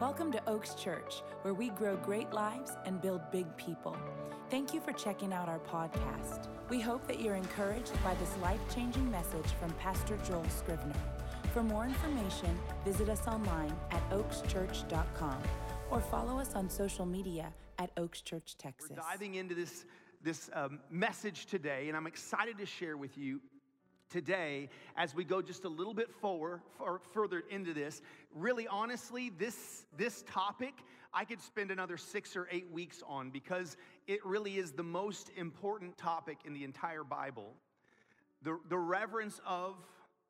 Welcome to Oaks Church, where we grow great lives and build big people. Thank you for checking out our podcast. We hope that you're encouraged by this life changing message from Pastor Joel Scrivner. For more information, visit us online at oakschurch.com or follow us on social media at Oaks Church Texas. We're diving into this, this um, message today, and I'm excited to share with you today as we go just a little bit forward for, further into this really honestly this this topic i could spend another six or eight weeks on because it really is the most important topic in the entire bible. The, the reverence of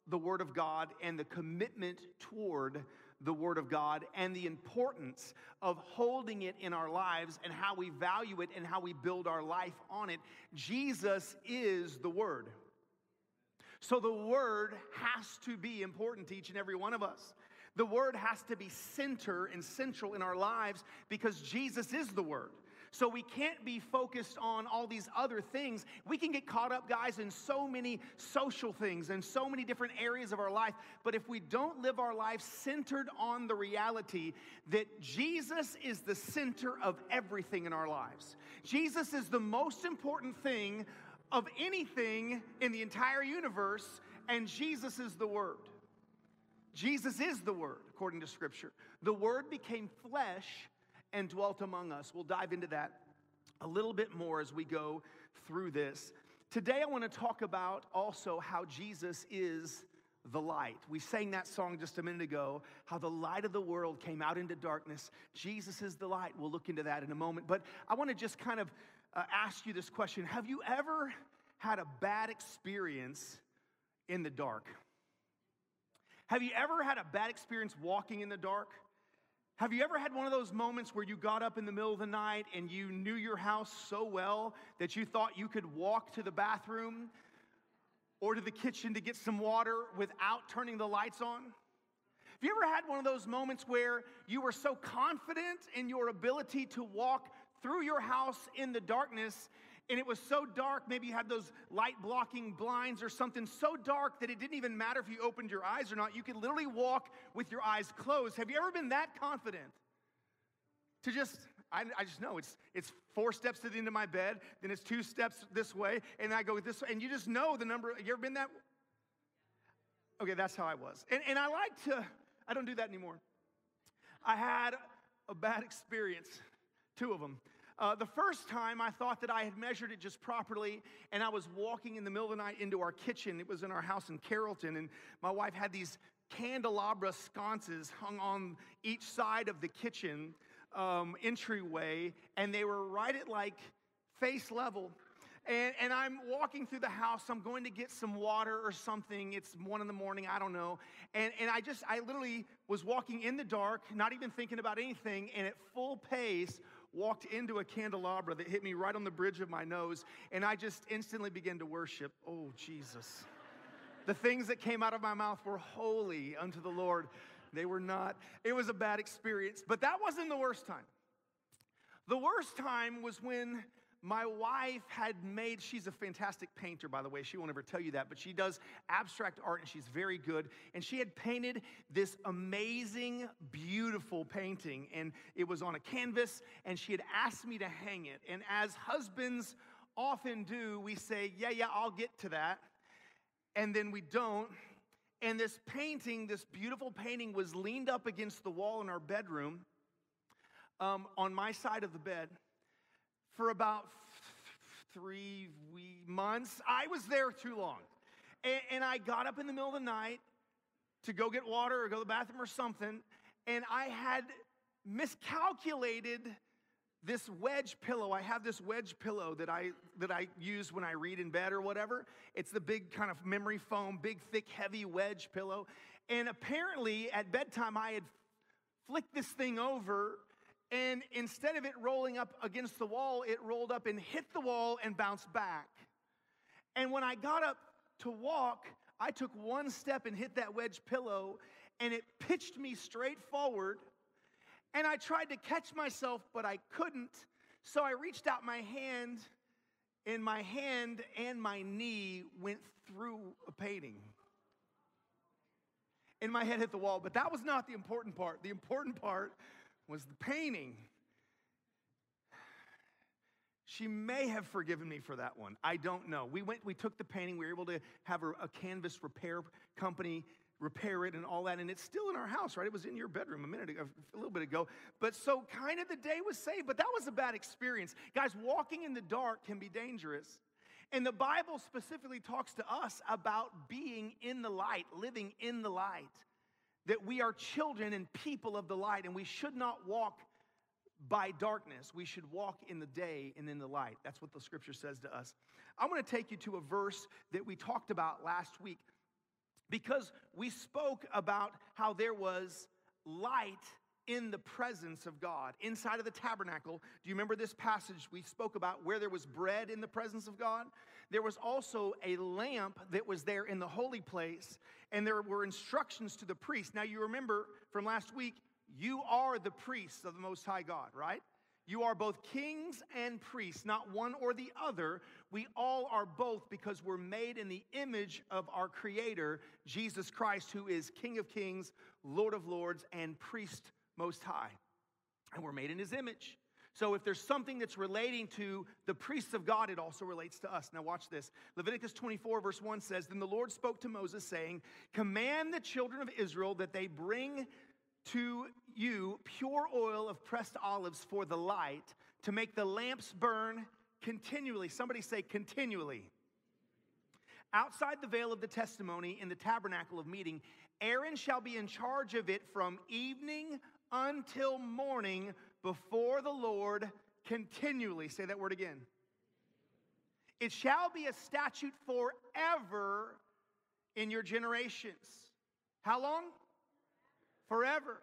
the word of god and the commitment toward the word of god and the importance of holding it in our lives and how we value it and how we build our life on it. Jesus is the word so the word has to be important to each and every one of us. The word has to be center and central in our lives because Jesus is the word. So we can't be focused on all these other things. We can get caught up, guys, in so many social things and so many different areas of our life. But if we don't live our life centered on the reality that Jesus is the center of everything in our lives, Jesus is the most important thing of anything in the entire universe, and Jesus is the Word. Jesus is the Word, according to Scripture. The Word became flesh and dwelt among us. We'll dive into that a little bit more as we go through this. Today, I want to talk about also how Jesus is the light. We sang that song just a minute ago, how the light of the world came out into darkness. Jesus is the light. We'll look into that in a moment. But I want to just kind of uh, ask you this question Have you ever had a bad experience in the dark? Have you ever had a bad experience walking in the dark? Have you ever had one of those moments where you got up in the middle of the night and you knew your house so well that you thought you could walk to the bathroom or to the kitchen to get some water without turning the lights on? Have you ever had one of those moments where you were so confident in your ability to walk through your house in the darkness and it was so dark maybe you had those light blocking blinds or something so dark that it didn't even matter if you opened your eyes or not. You could literally walk with your eyes closed. Have you ever been that confident? To just I, I, just know it's it's four steps to the end of my bed then it's two steps this way and i go this way and you just know the number. You ever been that? Okay that's how i was. And, and i like to i don't do that anymore. I had a bad experience two of them. Uh, the first time I thought that I had measured it just properly, and I was walking in the middle of the night into our kitchen. It was in our house in Carrollton, and my wife had these candelabra sconces hung on each side of the kitchen um, entryway, and they were right at like face level. And, and, I'm walking through the house. I'm going to get some water or something. It's one in the morning, I don't know. And, and I just, I literally was walking in the dark, not even thinking about anything, and at full pace, walked into a candelabra that hit me right on the bridge of my nose, and I just instantly began to worship. Oh, Jesus. the things that came out of my mouth were holy unto the Lord. They were not. It was a bad experience, but that wasn't the worst time. The worst time was when my wife had made, she's a fantastic painter, by the way. She won't ever tell you that, but she does abstract art and she's very good. And she had painted this amazing, beautiful painting. And it was on a canvas, and she had asked me to hang it. And as husbands often do, we say, Yeah, yeah, I'll get to that. And then we don't. And this painting, this beautiful painting, was leaned up against the wall in our bedroom um, on my side of the bed for about three months. I was there too long. And, and I got up in the middle of the night to go get water or go to the bathroom or something, and I had miscalculated this wedge pillow i have this wedge pillow that i that i use when i read in bed or whatever it's the big kind of memory foam big thick heavy wedge pillow and apparently at bedtime i had flicked this thing over and instead of it rolling up against the wall, it rolled up and hit the wall and bounced back. And when I got up to walk, I took one step and hit that wedge pillow, and it pitched me straight forward. And I tried to catch myself, but I couldn't. So I reached out my hand, and my hand and my knee went through a painting. And my head hit the wall, but that was not the important part. The important part was the painting. She may have forgiven me for that one. I don't know. We went, we took the painting, we were able to have a, a canvas repair company repair it and all that. And it's still in our house, right? It was in your bedroom a minute ago, a little bit ago. But so kind of the day was saved, but that was a bad experience. Guys, walking in the dark can be dangerous. And the Bible specifically talks to us about being in the light, living in the light, that we are children and people of the light, and we should not walk by darkness. We should walk in the day and in the light. That's what the scripture says to us. I want to take you to a verse that we talked about last week because we spoke about how there was light in the presence of God inside of the tabernacle. Do you remember this passage we spoke about where there was bread in the presence of God? There was also a lamp that was there in the holy place, and there were instructions to the priest. Now, you remember from last week, you are the priests of the Most High God, right? You are both kings and priests, not one or the other. We all are both because we're made in the image of our Creator, Jesus Christ, who is King of kings, Lord of lords, and priest most high. And we're made in his image. So if there's something that's relating to the priests of God, it also relates to us. Now, watch this. Leviticus 24, verse 1 says Then the Lord spoke to Moses, saying, Command the children of Israel that they bring to you pure oil of pressed olives for the light, to make the lamps burn continually. Somebody say, continually. Outside the veil of the testimony in the tabernacle of meeting, Aaron shall be in charge of it from evening until morning before the Lord continually. Say that word again. It shall be a statute forever in your generations. How long? Forever.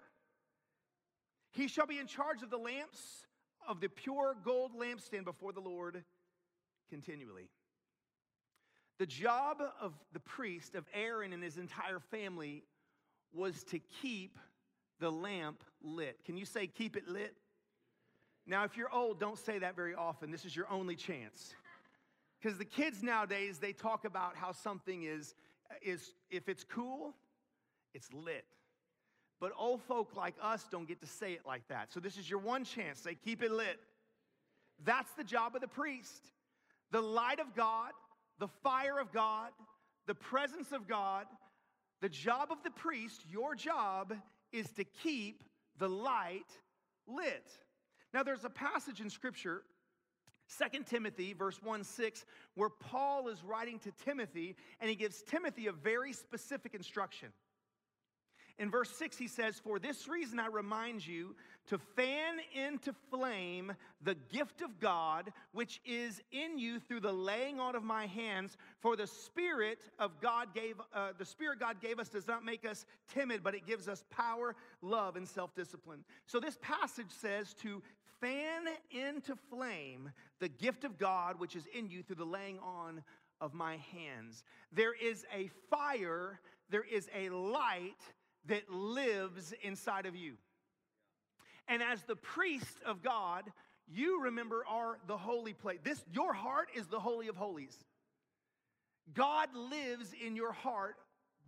He shall be in charge of the lamps of the pure gold lampstand before the Lord continually. The job of the priest, of Aaron and his entire family, was to keep the lamp lit. Can you say, keep it lit? Now, if you're old, don't say that very often. This is your only chance. Because the kids nowadays, they talk about how something is, is, if it's cool, it's lit. But old folk like us don't get to say it like that. So this is your one chance. Say, keep it lit. That's the job of the priest. The light of God, the fire of God, the presence of God. The job of the priest, your job, is to keep the light lit. Now, there's a passage in Scripture, 2 Timothy, verse 1 6, where Paul is writing to Timothy, and he gives Timothy a very specific instruction. In verse 6, he says, For this reason I remind you to fan into flame the gift of God which is in you through the laying on of my hands. For the Spirit of God gave, uh, the Spirit God gave us does not make us timid, but it gives us power, love, and self discipline. So this passage says to fan into flame the gift of God which is in you through the laying on of my hands. There is a fire, there is a light that lives inside of you. And as the priest of God, you remember are the holy place. This your heart is the holy of holies. God lives in your heart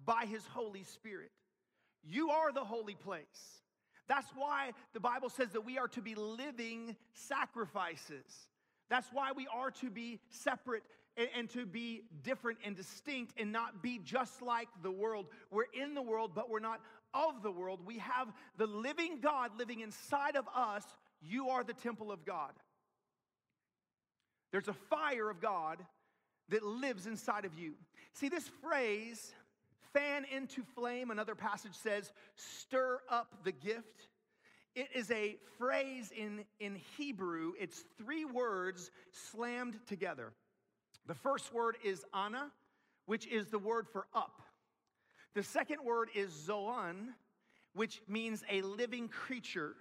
by his Holy Spirit. You are the holy place. That's why the Bible says that we are to be living sacrifices. That's why we are to be separate and, and, to be different and distinct and not be just like the world. We're in the world, but we're not of the world. We have the living God living inside of us. You are the temple of God. There's a fire of God that lives inside of you. See, this phrase, fan into flame, another passage says, stir up the gift. It is a phrase in, in Hebrew, it's three words slammed together. The first word is ana, which is the word for up. The second word is zoan, which means a living creature.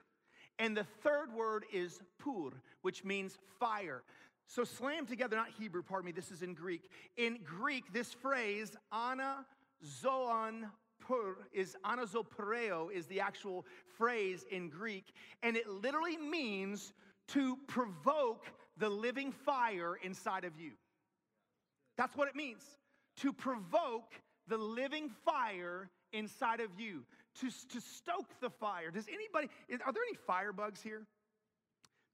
And the third word is pur, which means fire. So slam together, not Hebrew, pardon me, this is in Greek. In Greek, this phrase, ana zoan pur, is anazopereo, is the actual phrase in Greek. And it literally means to provoke the living fire inside of you. That's what it means. To provoke the living fire inside of you, to, to stoke the fire. Does anybody, are there any firebugs here?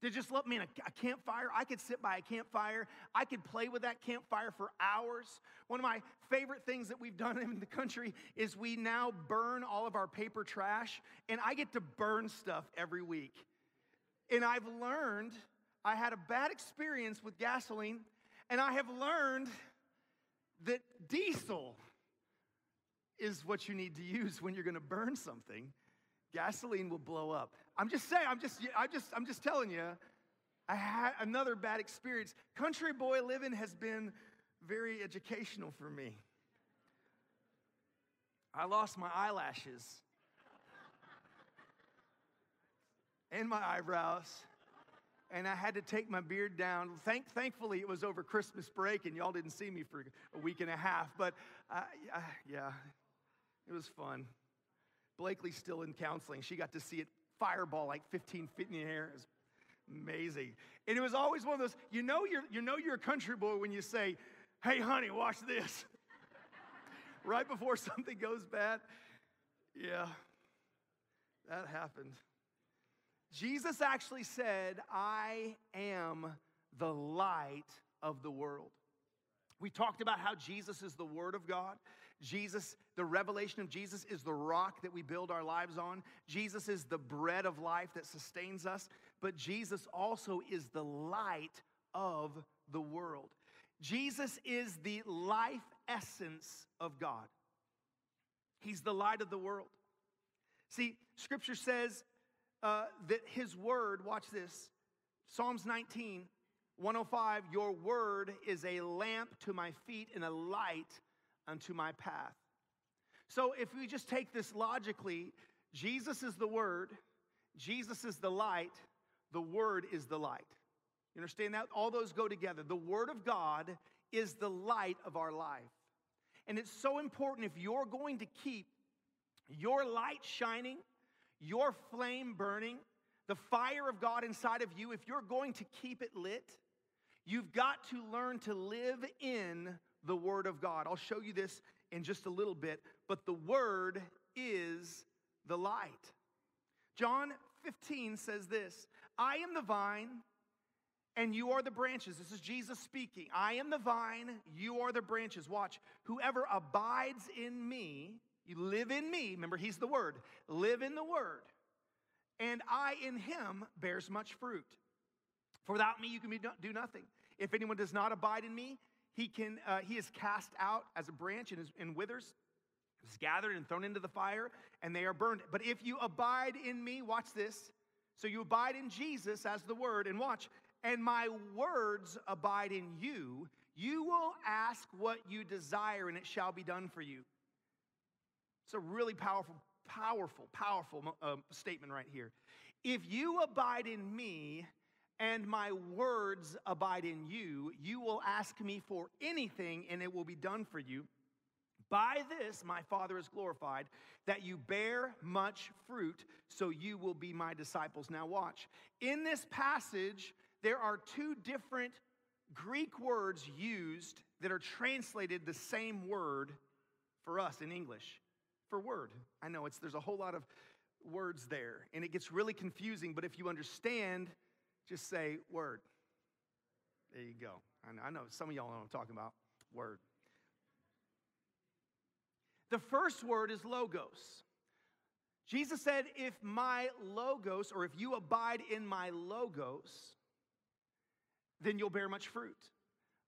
To just let me in a, a campfire. I could sit by a campfire. I could play with that campfire for hours. One of my favorite things that we've done in the country is we now burn all of our paper trash, and I get to burn stuff every week. And I've learned, I had a bad experience with gasoline, and I have learned that diesel is what you need to use when you're to burn something. Gasoline will blow up. I'm just saying, I'm just, I'm just, I'm just telling you, I had another bad experience. Country boy living has been very educational for me. I lost my eyelashes and my eyebrows, and I had to take my beard down. Thank, thankfully, it was over Christmas break, and y'all didn't see me for a week and a half, but uh, yeah, it was fun. Blakely's still in counseling. She got to see it fireball like 15 feet in the air. It was amazing. And it was always one of those, you know you're, you know you're a country boy when you say, hey, honey, watch this. right before something goes bad. Yeah, that happened. Jesus actually said, I am the light of the world. We talked about how Jesus is the Word of God. Jesus, the revelation of Jesus is the rock that we build our lives on. Jesus is the bread of life that sustains us. But Jesus also is the light of the world. Jesus is the life essence of God. He's the light of the world. See, scripture says uh, that his word, watch this, Psalms 19, 105, your word is a lamp to my feet and a light unto my path. So if we just take this logically, Jesus is the Word, Jesus is the light, the Word is the light. You understand that? All those go together. The Word of God is the light of our life. And it's so important if you're going to keep your light shining, your flame burning, the fire of God inside of you, if you're going to keep it lit, you've got to learn to live in the Word of God. I'll show you this in just a little bit, but the Word is the light. John 15 says this I am the vine, and you are the branches. This is Jesus speaking. I am the vine, you are the branches. Watch, whoever abides in me, you live in me, remember, he's the Word, live in the Word, and I in him bears much fruit. For without me, you can do nothing. If anyone does not abide in me, he, can, uh, he is cast out as a branch and, is, and withers, is gathered and thrown into the fire, and they are burned. But if you abide in me, watch this. So you abide in Jesus as the word, and watch, and my words abide in you, you will ask what you desire, and it shall be done for you. It's a really powerful, powerful, powerful uh, statement right here. If you abide in me, and my words abide in you, you will ask me for anything, and it will be done for you. By this, my Father is glorified, that you bear much fruit, so you will be my disciples. Now, watch. In this passage, there are two different Greek words used that are translated the same word for us in English. For word. I know it's there's a whole lot of words there, and it gets really confusing, but if you understand just say word. There you go. I know some of y'all know what I'm talking about. Word. The first word is logos. Jesus said, If my logos, or if you abide in my logos, then you'll bear much fruit.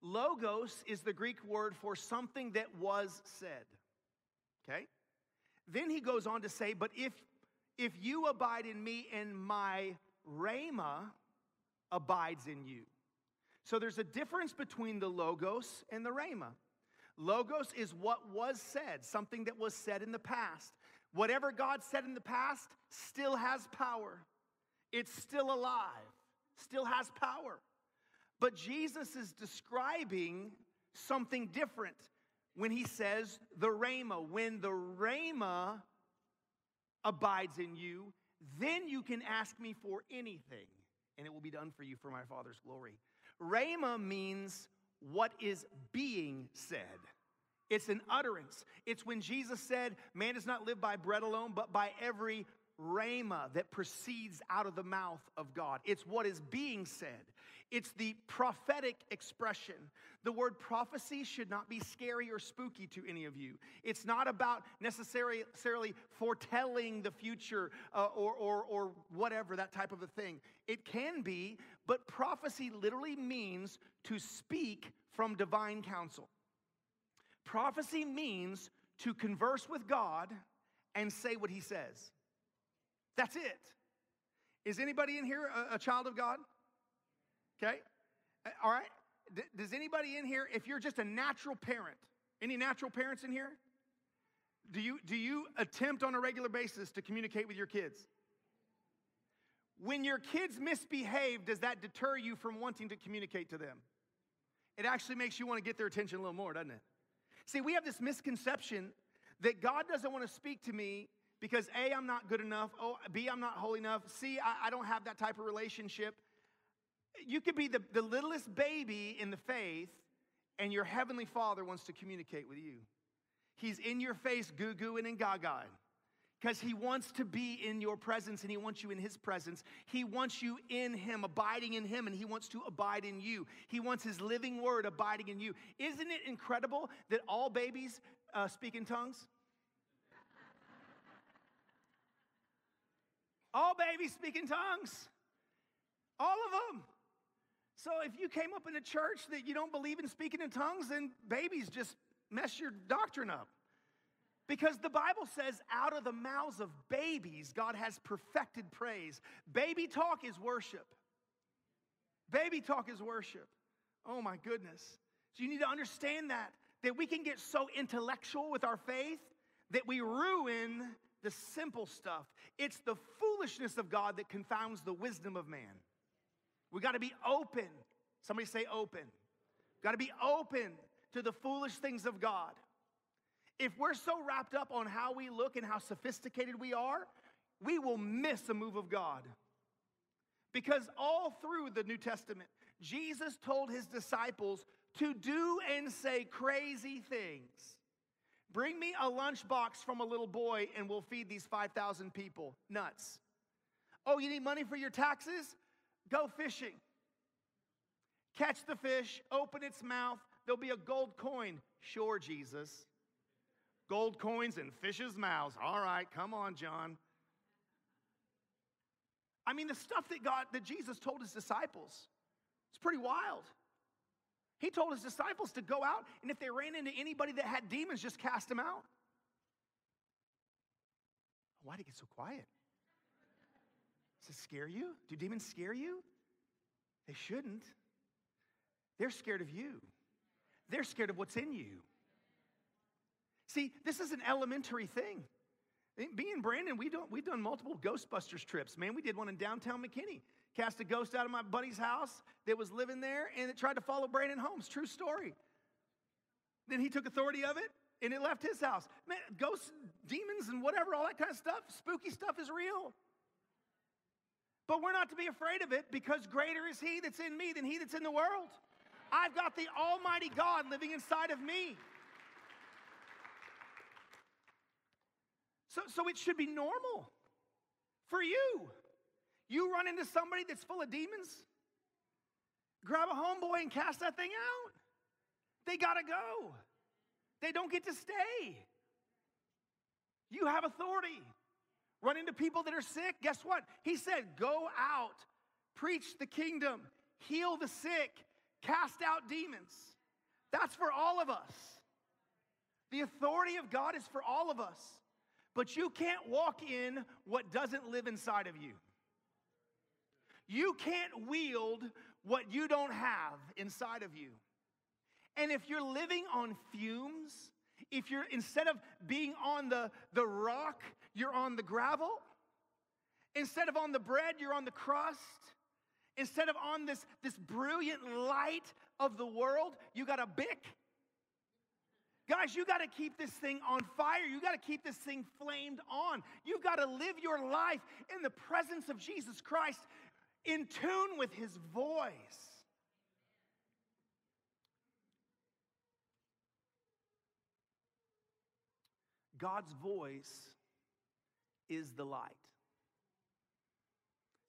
Logos is the Greek word for something that was said. Okay? Then he goes on to say, But if, if you abide in me and my rhema, abides in you. So there's a difference between the logos and the rhema. Logos is what was said, something that was said in the past. Whatever God said in the past still has power. It's still alive, still has power. But Jesus is describing something different when he says the rhema. When the rhema abides in you, then you can ask me for anything and it will be done for you for my Father's glory. Rhema means what is being said. It's an utterance. It's when Jesus said, Man does not live by bread alone, but by every rhema that proceeds out of the mouth of God. It's what is being said. It's the prophetic expression. The word prophecy should not be scary or spooky to any of you. It's not about necessarily foretelling the future uh, or, or, or whatever, that type of a thing. It can be, but prophecy literally means to speak from divine counsel. Prophecy means to converse with God and say what he says. That's it. Is anybody in here a, a child of God? Okay? Uh, all right? D- does anybody in here, if you're just a natural parent, any natural parents in here? Do you, do you attempt on a regular basis to communicate with your kids? When your kids misbehave, does that deter you from wanting to communicate to them? It actually makes you want to get their attention a little more, doesn't it? See, we have this misconception that God doesn't want to speak to me because A, I'm not good enough, oh, B, I'm not holy enough, C, I, I don't have that type of relationship. You could be the, the littlest baby in the faith, and your heavenly father wants to communicate with you. He's in your face, goo gooing and gaga because he wants to be in your presence and he wants you in his presence. He wants you in him, abiding in him, and he wants to abide in you. He wants his living word abiding in you. Isn't it incredible that all babies uh, speak in tongues? all babies speak in tongues. All of them. So if you came up in a church that you don't believe in speaking in tongues, then babies just mess your doctrine up. Because the Bible says, out of the mouths of babies, God has perfected praise. Baby talk is worship. Baby talk is worship. Oh my goodness. So you need to understand that, that we can get so intellectual with our faith that we ruin the simple stuff. It's the foolishness of God that confounds the wisdom of man. We got to be open. Somebody say open. Got to be open to the foolish things of God. If we're so wrapped up on how we look and how sophisticated we are, we will miss a move of God. Because all through the New Testament, Jesus told his disciples to do and say crazy things. Bring me a lunchbox from a little boy and we'll feed these 5,000 people. Nuts. Oh, you need money for your taxes? Go fishing. Catch the fish, open its mouth, there'll be a gold coin. Sure, Jesus gold coins in fishes' mouths. All right, come on, John. I mean, the stuff that God, that Jesus told his disciples, it's pretty wild. He told his disciples to go out, and if they ran into anybody that had demons, just cast them out. Why did it get so quiet? Does it scare you? Do demons scare you? They shouldn't. They're scared of you. They're scared of what's in you. See, this is an elementary thing. Me and Brandon, we don't, we've done multiple Ghostbusters trips. Man, we did one in downtown McKinney. Cast a ghost out of my buddy's house that was living there and it tried to follow Brandon Holmes. True story. Then he took authority of it and it left his house. Man, ghosts, demons, and whatever, all that kind of stuff, spooky stuff is real. But we're not to be afraid of it because greater is he that's in me than he that's in the world. I've got the Almighty God living inside of me. So, so it should be normal for you. You run into somebody that's full of demons, grab a homeboy and cast that thing out. They gotta go. They don't get to stay. You have authority. Run into people that are sick. Guess what? He said, Go out, preach the kingdom, heal the sick, cast out demons. That's for all of us. The authority of God is for all of us. But you can't walk in what doesn't live inside of you. You can't wield what you don't have inside of you. And if you're living on fumes, if you're instead of being on the, the rock, you're on the gravel, instead of on the bread, you're on the crust, instead of on this, this brilliant light of the world, you got a Bic Guys, you got to keep this thing on fire. You got to keep this thing flamed on. You've got to live your life in the presence of Jesus Christ, in tune with his voice. God's voice is the light.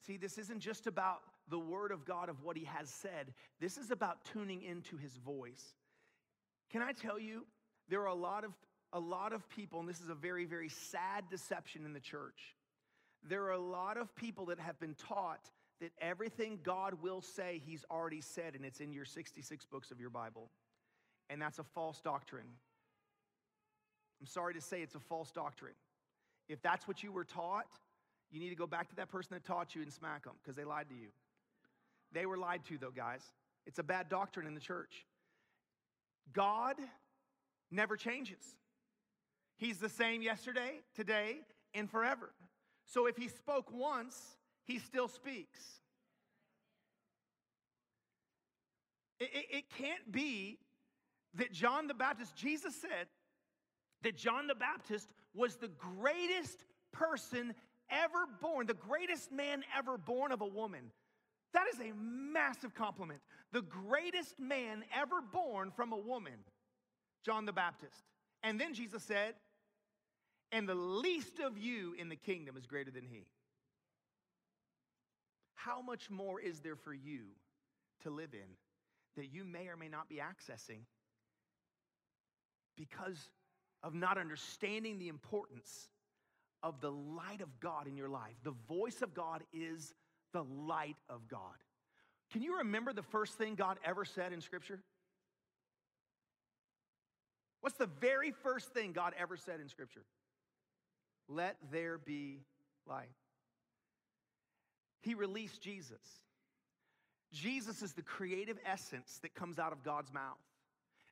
See, this isn't just about the word of God of what he has said, this is about tuning into his voice. Can I tell you, there are a lot of a lot of people, and this is a very, very sad deception in the church. There are a lot of people that have been taught that everything God will say, He's already said, and it's in your 66 books of your Bible. And that's a false doctrine. I'm sorry to say it's a false doctrine. If that's what you were taught, you need to go back to that person that taught you and smack them because they lied to you. They were lied to, though, guys. It's a bad doctrine in the church. God never changes. He's the same yesterday, today, and forever. So if he spoke once, he still speaks. It, it, it, can't be that John the Baptist, Jesus said that John the Baptist was the greatest person ever born, the greatest man ever born of a woman. That is a massive compliment. The greatest man ever born from a woman, John the Baptist. And then Jesus said, and the least of you in the kingdom is greater than he. How much more is there for you to live in that you may or may not be accessing because of not understanding the importance of the light of God in your life? The voice of God is the light of God. Can you remember the first thing God ever said in Scripture? What's the very first thing God ever said in Scripture? Let there be light. He released Jesus. Jesus is the creative essence that comes out of God's mouth.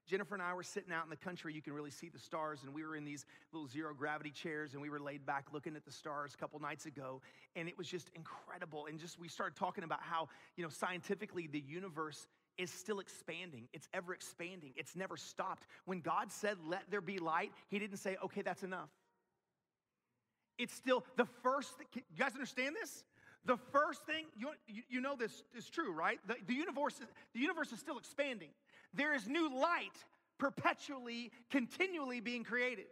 Jennifer and I were sitting out in the country. You can really see the stars, and we were in these little zero gravity chairs, and we were laid back looking at the stars a couple nights ago, and it was just incredible. And just we started talking about how, you know, scientifically the universe is still expanding. It's ever expanding. It's never stopped. When God said, "Let there be light," He didn't say, "Okay, that's enough." It's still the first, you guys understand this? The first thing, you, you know this is true, right? The, the, universe the universe is still expanding. There is new light perpetually, continually being created.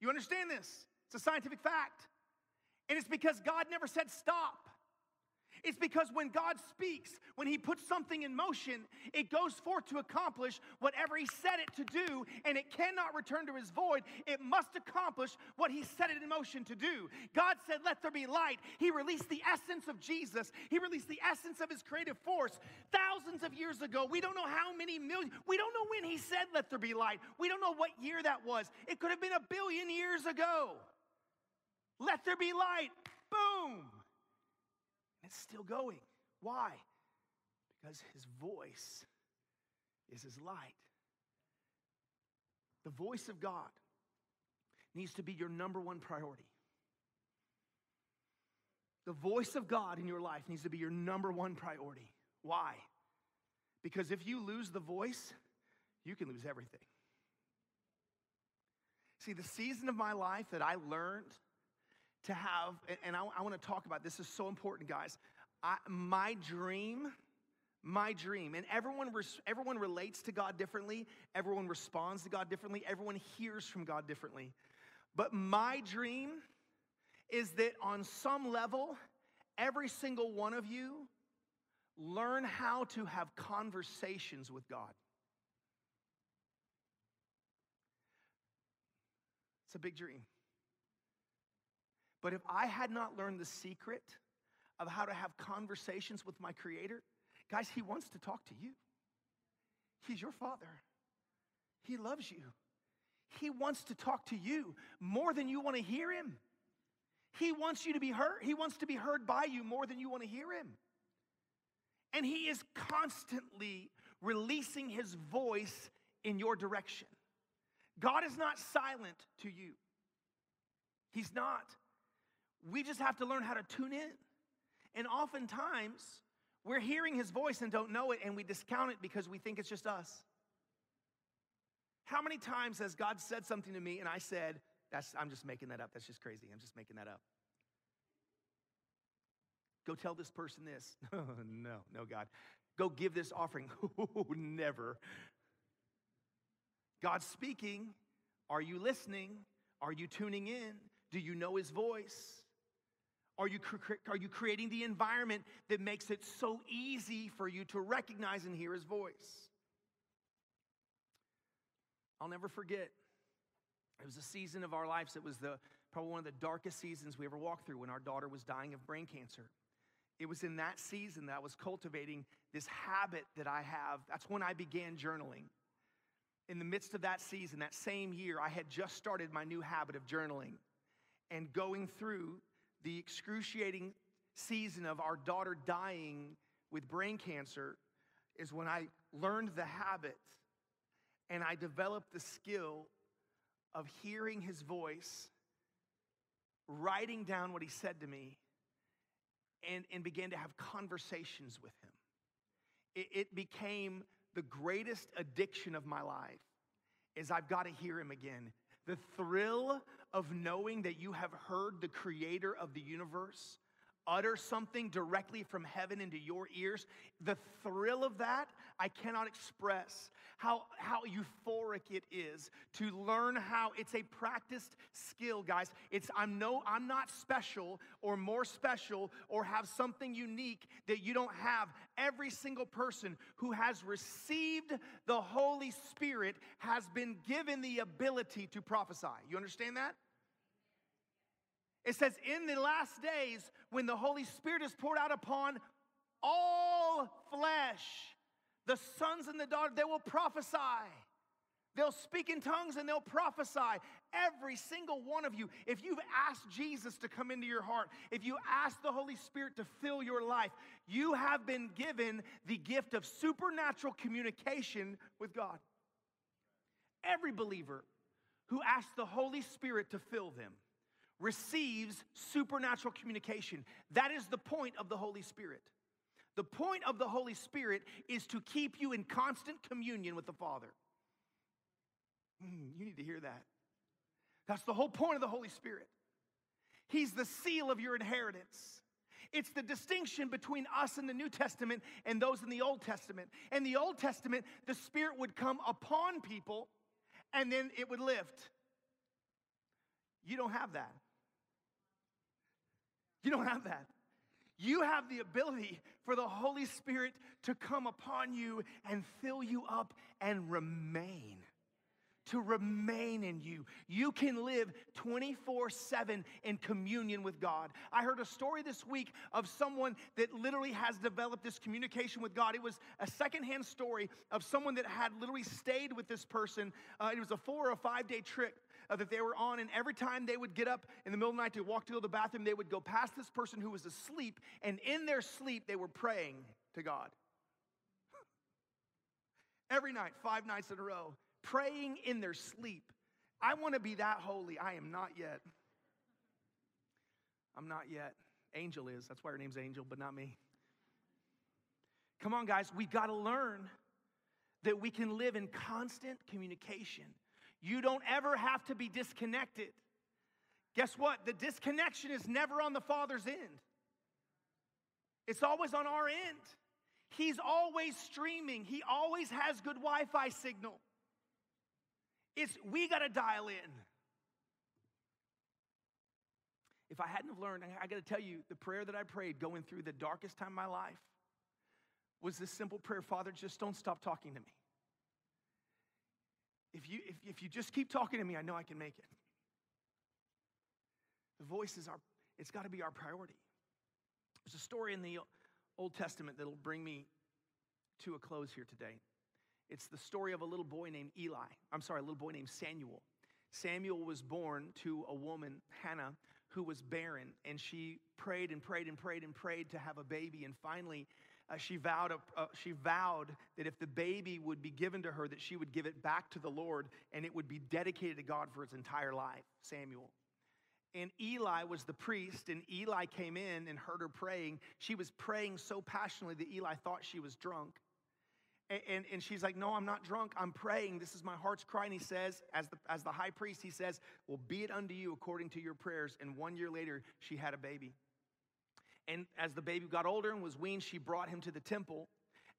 You understand this? It's a scientific fact. And it's because God never said stop. It's because when God speaks, when He puts something in motion, it goes forth to accomplish whatever He set it to do, and it cannot return to His void. It must accomplish what He set it in motion to do. God said, Let there be light. He released the essence of Jesus, He released the essence of His creative force thousands of years ago. We don't know how many million, we don't know when He said, Let there be light. We don't know what year that was. It could have been a billion years ago. Let there be light. Boom. It's still going. Why? Because his voice is his light. The voice of God needs to be your number one priority. The voice of God in your life needs to be your number one priority. Why? Because if you lose the voice, you can lose everything. See, the season of my life that I learned to have, and I, I want to talk about this is so important, guys. I, my dream, my dream, and everyone, everyone relates to God differently, everyone responds to God differently, everyone hears from God differently. But my dream is that on some level, every single one of you learn how to have conversations with God. It's a big dream. But if I had not learned the secret of how to have conversations with my Creator, guys, He wants to talk to you. He's your Father, He loves you. He wants to talk to you more than you want to hear Him. He wants you to be heard. He wants to be heard by you more than you want to hear Him. And He is constantly releasing His voice in your direction. God is not silent to you. He's not. We just have to learn how to tune in. And oftentimes, we're hearing his voice and don't know it, and we discount it because we think it's just us. How many times has God said something to me and I said, That's, I'm just making that up. That's just crazy. I'm just making that up. Go tell this person this. no, no, God. Go give this offering. Never. God's speaking. Are you listening? Are you tuning in? Do you know his voice? Are you, are you creating the environment that makes it so easy for you to recognize and hear his voice? I'll never forget. It was a season of our lives that was the, probably one of the darkest seasons we ever walked through when our daughter was dying of brain cancer. It was in that season that I was cultivating this habit that I have. That's when I began journaling. In the midst of that season, that same year, I had just started my new habit of journaling and going through the excruciating season of our daughter dying with brain cancer is when I learned the habit and I developed the skill of hearing his voice, writing down what he said to me, and, and began to have conversations with him. It, it became the greatest addiction of my life is I've got to hear him again. The thrill of knowing that you have heard the creator of the universe utter something directly from heaven into your ears, the thrill of that, I cannot express how, how euphoric it is to learn how it's a practiced skill, guys. It's I'm no, I'm not special or more special or have something unique that you don't have. Every single person who has received the Holy Spirit has been given the ability to prophesy. You understand that? It says, in the last days, when the Holy Spirit is poured out upon all flesh, the sons and the daughters, they will prophesy. They'll speak in tongues and they'll prophesy. Every single one of you, if you've asked Jesus to come into your heart, if you ask the Holy Spirit to fill your life, you have been given the gift of supernatural communication with God. Every believer who asks the Holy Spirit to fill them receives supernatural communication. That is the point of the Holy Spirit. The point of the Holy Spirit is to keep you in constant communion with the Father. Mm, you need to hear that. That's the whole point of the Holy Spirit. He's the seal of your inheritance. It's the distinction between us in the New Testament and those in the Old Testament. In the Old Testament, the Spirit would come upon people and then it would lift. You don't have that. You don't have that. You have the ability for the Holy Spirit to come upon you and fill you up and remain. To remain in you. You can live 24 7 in communion with God. I heard a story this week of someone that literally has developed this communication with God. It was a secondhand story of someone that had literally stayed with this person. Uh, it was a four or five day trip uh, that they were on, and every time they would get up in the middle of the night to walk to go to the bathroom, they would go past this person who was asleep, and in their sleep, they were praying to God. every night, five nights in a row, praying in their sleep. I want to be that holy. I am not yet. I'm not yet. Angel is. That's why her name's Angel, but not me. Come on, guys. We got to learn that we can live in constant communication you don't ever have to be disconnected. Guess what? The disconnection is never on the Father's end, it's always on our end. He's always streaming, He always has good Wi Fi signal. It's we got to dial in. If I hadn't have learned, I got to tell you, the prayer that I prayed going through the darkest time of my life was this simple prayer Father, just don't stop talking to me. If you, if, if you just keep talking to me, I know I can make it. The voice is our, it's got to be our priority. There's a story in the Old Testament that'll bring me to a close here today. It's the story of a little boy named Eli. I'm sorry, a little boy named Samuel. Samuel was born to a woman, Hannah, who was barren, and she prayed and prayed and prayed and prayed to have a baby. And finally, uh, she, vowed, uh, she vowed that if the baby would be given to her, that she would give it back to the Lord and it would be dedicated to God for its entire life, Samuel. And Eli was the priest, and Eli came in and heard her praying. She was praying so passionately that Eli thought she was drunk. And, and, and, she's like, No, I'm not drunk. I'm praying. This is my heart's cry. And he says, as the, as the high priest, he says, Well, be it unto you according to your prayers. And one year later, she had a baby. And as the baby got older and was weaned, she brought him to the temple.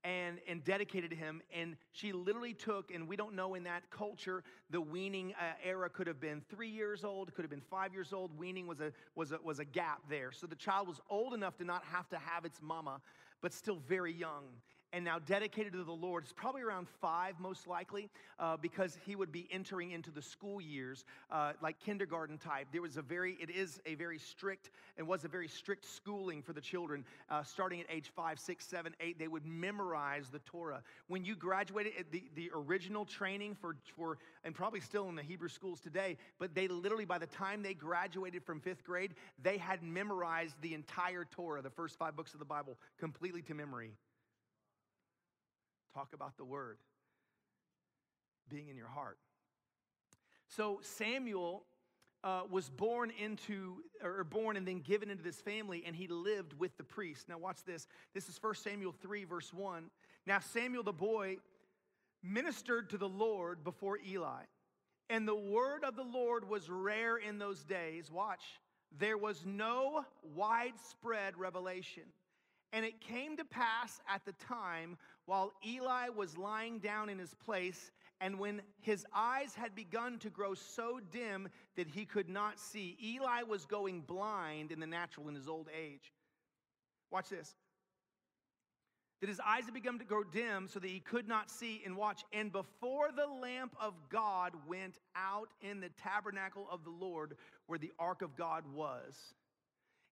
and, and dedicated him. And she literally took, and we don't know in that culture, the weaning uh, era could have been three years old, could have been five years old. Weaning was a, was, a, was a gap there. So the child was old enough to not have to have its mama, but still very young and now dedicated to the Lord. It's probably around five, most likely, uh, because he would be entering into the school years, uh, like kindergarten type. There was a very, it is a very strict, and was a very strict schooling for the children. Uh, starting at age five, six, seven, eight, they would memorize the Torah. When you graduated, the, the original training for, for, and probably still in the Hebrew schools today, but they literally, by the time they graduated from fifth grade, they had memorized the entire Torah, the first five books of the Bible, completely to memory. Talk about the word being in your heart. So Samuel uh, was born into, or born and then given into this family, and he lived with the priest. Now, watch this. This is 1 Samuel 3, verse 1. Now, Samuel the boy ministered to the Lord before Eli, and the word of the Lord was rare in those days. Watch. There was no widespread revelation. And it came to pass at the time while Eli was lying down in his place, and when his eyes had begun to grow so dim that he could not see, Eli was going blind in the natural in his old age. Watch this. That his eyes had begun to grow dim so that he could not see and watch. And before the lamp of God went out in the tabernacle of the Lord where the ark of God was.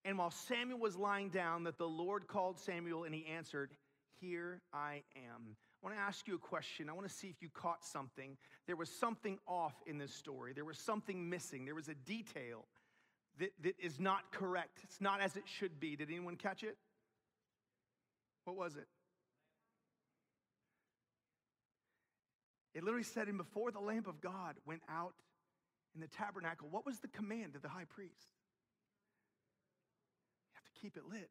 And while Samuel was lying down, that the Lord called Samuel and he answered, Here I am. I want to ask you a question. I want to see if you caught something. There was something off in this story, there was something missing, there was a detail that, that is not correct. It's not as it should be. Did anyone catch it? What was it? It literally said, And before the lamp of God went out in the tabernacle, what was the command of the high priest? You have to keep it lit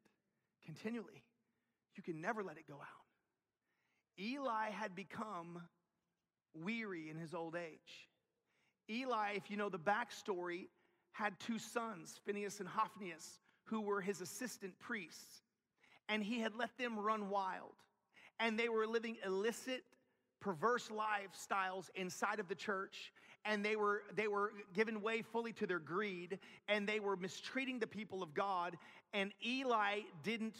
continually. You can never let it go out. Eli had become weary in his old age. Eli, if you know the backstory, had two sons, Phineas and Hophnius, who were his assistant priests. And he had let them run wild. And they were living illicit, perverse lifestyles inside of the church and they were they were given way fully to their greed and they were mistreating the people of God and Eli didn't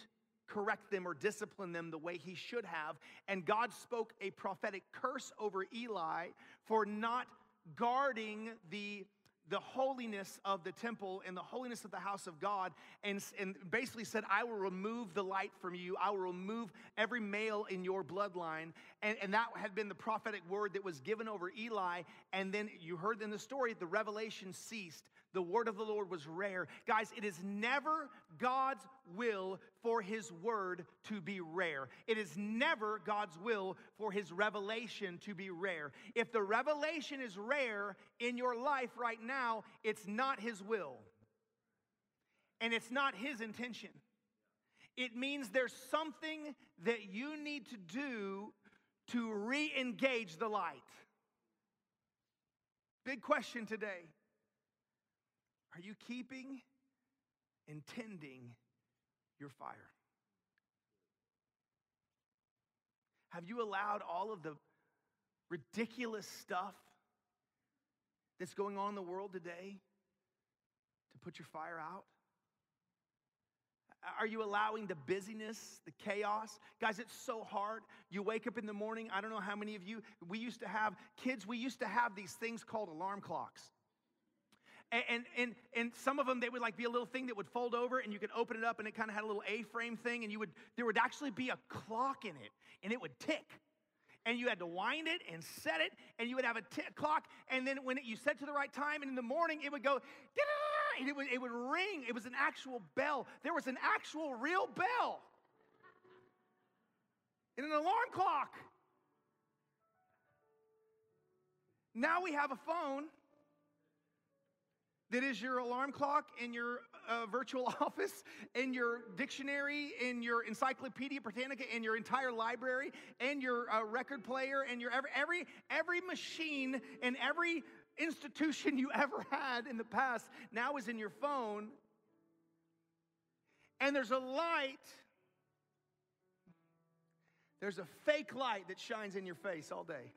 correct them or discipline them the way he should have and God spoke a prophetic curse over Eli for not guarding the the holiness of the temple and the holiness of the house of God, and, and basically said, I will remove the light from you. I will remove every male in your bloodline. And, and that had been the prophetic word that was given over Eli. And then you heard in the story, the revelation ceased. The word of the Lord was rare. Guys, it is never God's will for his word to be rare. It is never God's will for his revelation to be rare. If the revelation is rare in your life right now, it's not his will. And it's not his intention. It means there's something that you need to do to re engage the light. Big question today. Are you keeping and tending your fire? Have you allowed all of the ridiculous stuff that's going on in the world today to put your fire out? Are you allowing the busyness, the chaos? Guys, it's so hard. You wake up in the morning. I don't know how many of you, we used to have kids, we used to have these things called alarm clocks. And, and, and some of them, they would like be a little thing that would fold over and you could open it up and it kind of had a little A-frame thing and you would, there would actually be a clock in it and it would tick. And you had to wind it and set it and you would have a tick clock. And then when it, you set to the right time and in the morning it would go, and it would, it would ring. It was an actual bell. There was an actual real bell in an alarm clock. Now we have a phone that is your alarm clock in your uh, virtual office, in your dictionary, in your Encyclopedia Britannica, in your entire library, and your uh, record player, and your every, every every machine and every institution you ever had in the past now is in your phone. And there's a light. There's a fake light that shines in your face all day.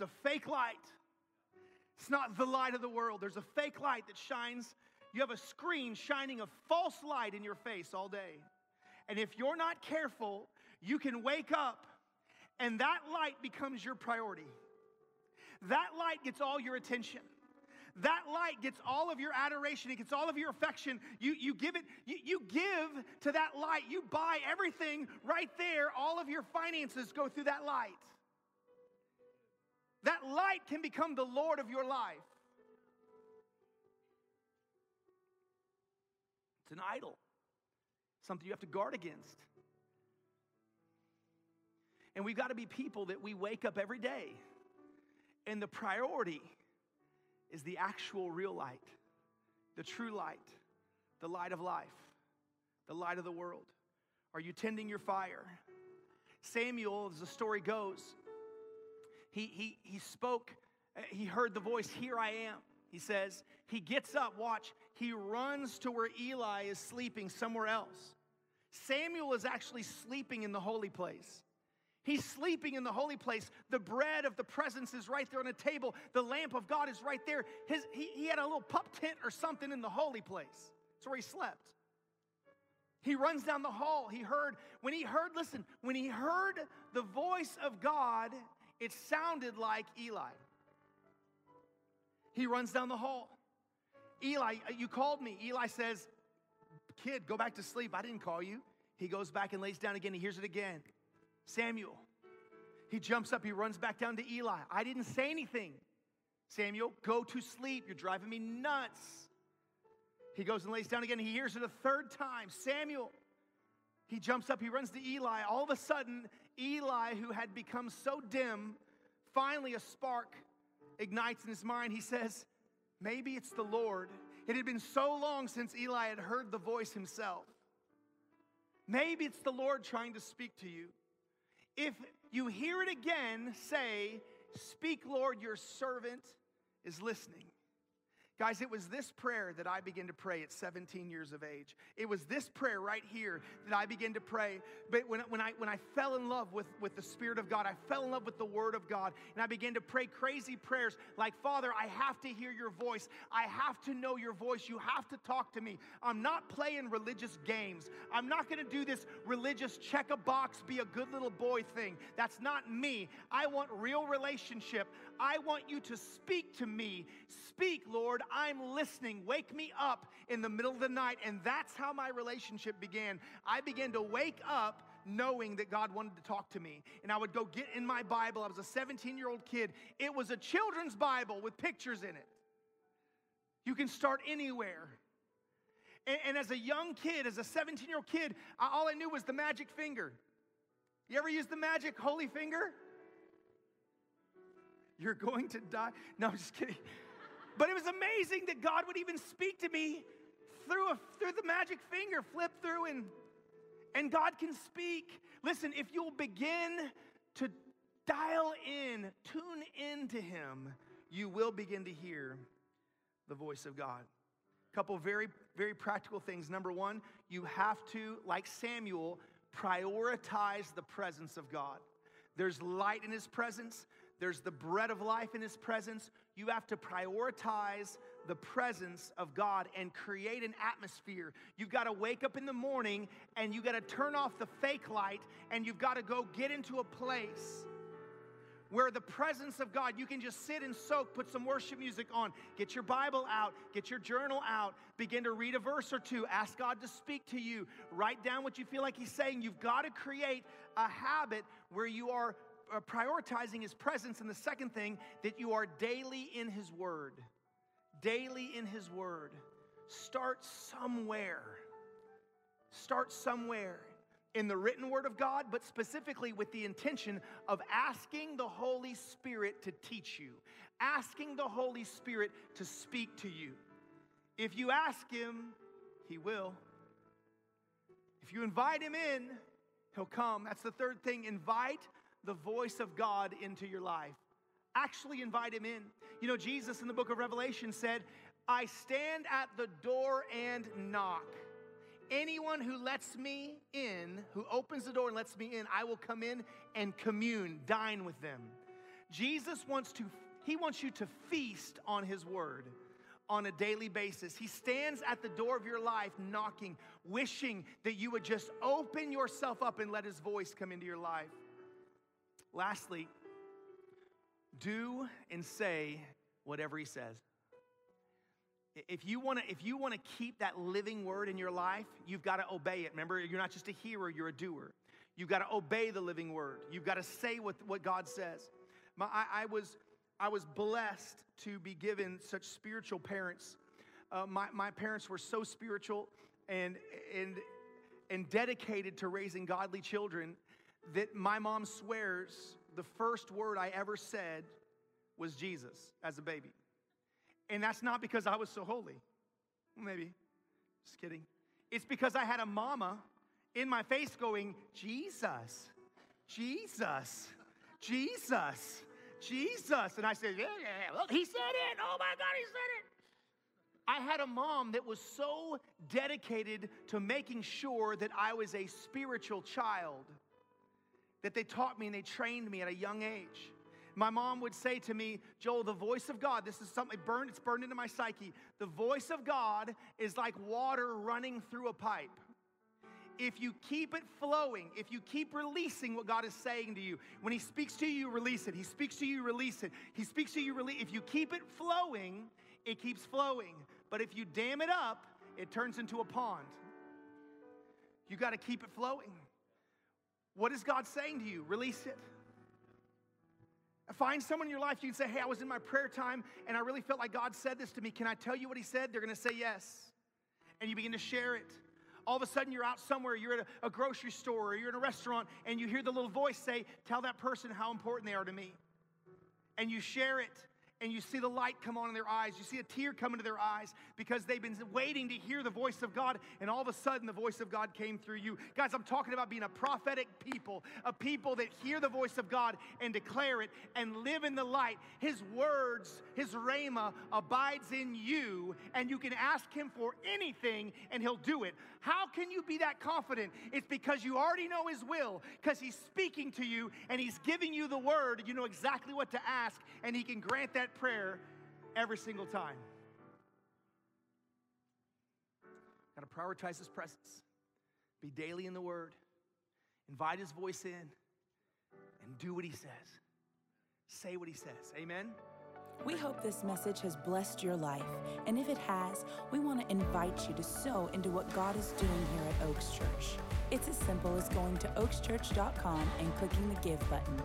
There's a fake light. It's not the light of the world. There's a fake light that shines. You have a screen shining a false light in your face all day. And if you're not careful, you can wake up and that light becomes your priority. That light gets all your attention. That light gets all of your adoration, it gets all of your affection. You, you give it, you, you give to that light. You buy everything right there. All of your finances go through that light. That light can become the Lord of your life. It's an idol, something you have to guard against. And we've got to be people that we wake up every day, and the priority is the actual real light, the true light, the light of life, the light of the world. Are you tending your fire? Samuel, as the story goes, he, he, he spoke, uh, he heard the voice, Here I am. He says, He gets up, watch, he runs to where Eli is sleeping somewhere else. Samuel is actually sleeping in the holy place. He's sleeping in the holy place. The bread of the presence is right there on the table. The lamp of God is right there. His, he, he had a little pup tent or something in the holy place. That's where he slept. He runs down the hall. He heard, when he heard, listen, when he heard the voice of God, it sounded like Eli. He runs down the hall. Eli, uh, you called me. Eli says, Kid, go back to sleep. I didn't call you. He goes back and lays down again. He hears it again. Samuel. He jumps up, he runs back down to Eli. I didn't say anything. Samuel, go to sleep. You're driving me nuts. He goes and lays down again. He hears it a third time. Samuel. He jumps up, he runs to Eli. All of a sudden, Eli, who had become so dim, finally a spark ignites in his mind. He says, Maybe it's the Lord. It had been so long since Eli had heard the voice himself. Maybe it's the Lord trying to speak to you. If you hear it again, say, Speak, Lord, your servant is listening. Guys, it was this prayer that I began to pray at 17 years of age. It was this prayer right here that I began to pray. But when, when, I, when I fell in love with, with the Spirit of God, I fell in love with the Word of God, and I began to pray crazy prayers like, Father, I have to hear your voice. I have to know your voice. You have to talk to me. I'm not playing religious games. I'm not going to do this religious check a box, be a good little boy thing. That's not me. I want real relationship. I want you to speak to me. Speak, Lord. I'm listening. Wake me up in the middle of the night. And that's how my relationship began. I began to wake up knowing that God wanted to talk to me. And I would go get in my Bible. I was a 17 year old kid. It was a children's Bible with pictures in it. You can start anywhere. And, and as a young kid, as a 17 year old kid, I, all I knew was the magic finger. You ever use the magic holy finger? You're going to die. No, I'm just kidding. But it was amazing that God would even speak to me through, a, through the magic finger, flip through, and, and God can speak. Listen, if you'll begin to dial in, tune into Him, you will begin to hear the voice of God. A couple very, very practical things. Number one, you have to, like Samuel, prioritize the presence of God. There's light in His presence, there's the bread of life in His presence. You have to prioritize the presence of God and create an atmosphere. You've got to wake up in the morning and you've got to turn off the fake light and you've got to go get into a place where the presence of God, you can just sit and soak, put some worship music on, get your Bible out, get your journal out, begin to read a verse or two, ask God to speak to you, write down what you feel like He's saying. You've got to create a habit where you are Uh, prioritizing his presence. And the second thing, that you are daily in his word. Daily in his word. Start somewhere. Start somewhere in the written word of God, but specifically with the intention of asking the Holy Spirit to teach you, asking the Holy Spirit to speak to you. If you ask Him, He will. If you invite Him in, He'll come. That's the third thing. Invite the voice of God into your life. Actually, invite him in. You know, Jesus in the book of Revelation said, I stand at the door and knock. anyone who lets me in, who opens the door and lets me in, I will come in and commune, dine with them. Jesus wants to, he wants you to feast on his word on a daily basis. He stands at the door of your life knocking, wishing that you would just open yourself up and let his voice come into your life. Lastly, do and say whatever he says. If you want to if you want to keep that living word in your life, you've got to obey it. Remember, you're not just a hearer, you're a doer. You've got to obey the living word. You've got to say what, what God says. My, I, I was I was blessed to be given such spiritual parents. Uh, my, my parents were so spiritual and, and, and dedicated to raising godly children that my mom swears the first word I ever said was Jesus as a baby. And that's not because I was so holy. Maybe. Just kidding. It's because I had a mama in my face going, Jesus, Jesus, Jesus, Jesus. And I said, Yeah, yeah, well, he said it. Oh my God, he said it. I had a mom that was so dedicated to making sure that I was a spiritual child that they taught me and they trained me at a young age. My mom would say to me, Joel, the voice of God, this is something burned, it's burned into my psyche. The voice of God is like water running through a pipe. If you keep it flowing, if you keep releasing what God is saying to you, when He speaks to you, you release it. He speaks to you, release it. He speaks to you, release If you keep it flowing, it keeps flowing. But if you dam it up, it turns into a pond. You got to keep it flowing. What is God saying to you? Release it. Find someone in your life you can say, Hey, I was in my prayer time and I really felt like God said this to me. Can I tell you what He said? They're going to say yes. And you begin to share it. All of a sudden, you're out somewhere, you're at a, a grocery store or you're in a restaurant, and you hear the little voice say, Tell that person how important they are to me. And you share it and you see the light come on in their eyes. You see a tear come into their eyes because they've been waiting to hear the voice of God, and all of a sudden the voice of God came through you. Guys, I'm talking about being a prophetic people, a people that hear the voice of God and declare it and live in the light. His words, His rhema abides in you, and you can ask Him for anything and He'll do it. How can you be that confident? It's because you already know His will, because He's speaking to you and He's giving you the word. You know exactly what to ask, and He can grant that prayer every single time. Got to prioritize His presence, be daily in the Word, invite His voice in, and do what He says. Say what He says. Amen. We hope this message has blessed your life, and if it has, we want to invite you to sow into what God is doing here at Oaks Church. It's as simple as going to oakschurch.com and clicking the Give button.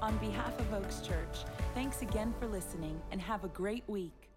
On behalf of Oaks Church, thanks again for listening and have a great week.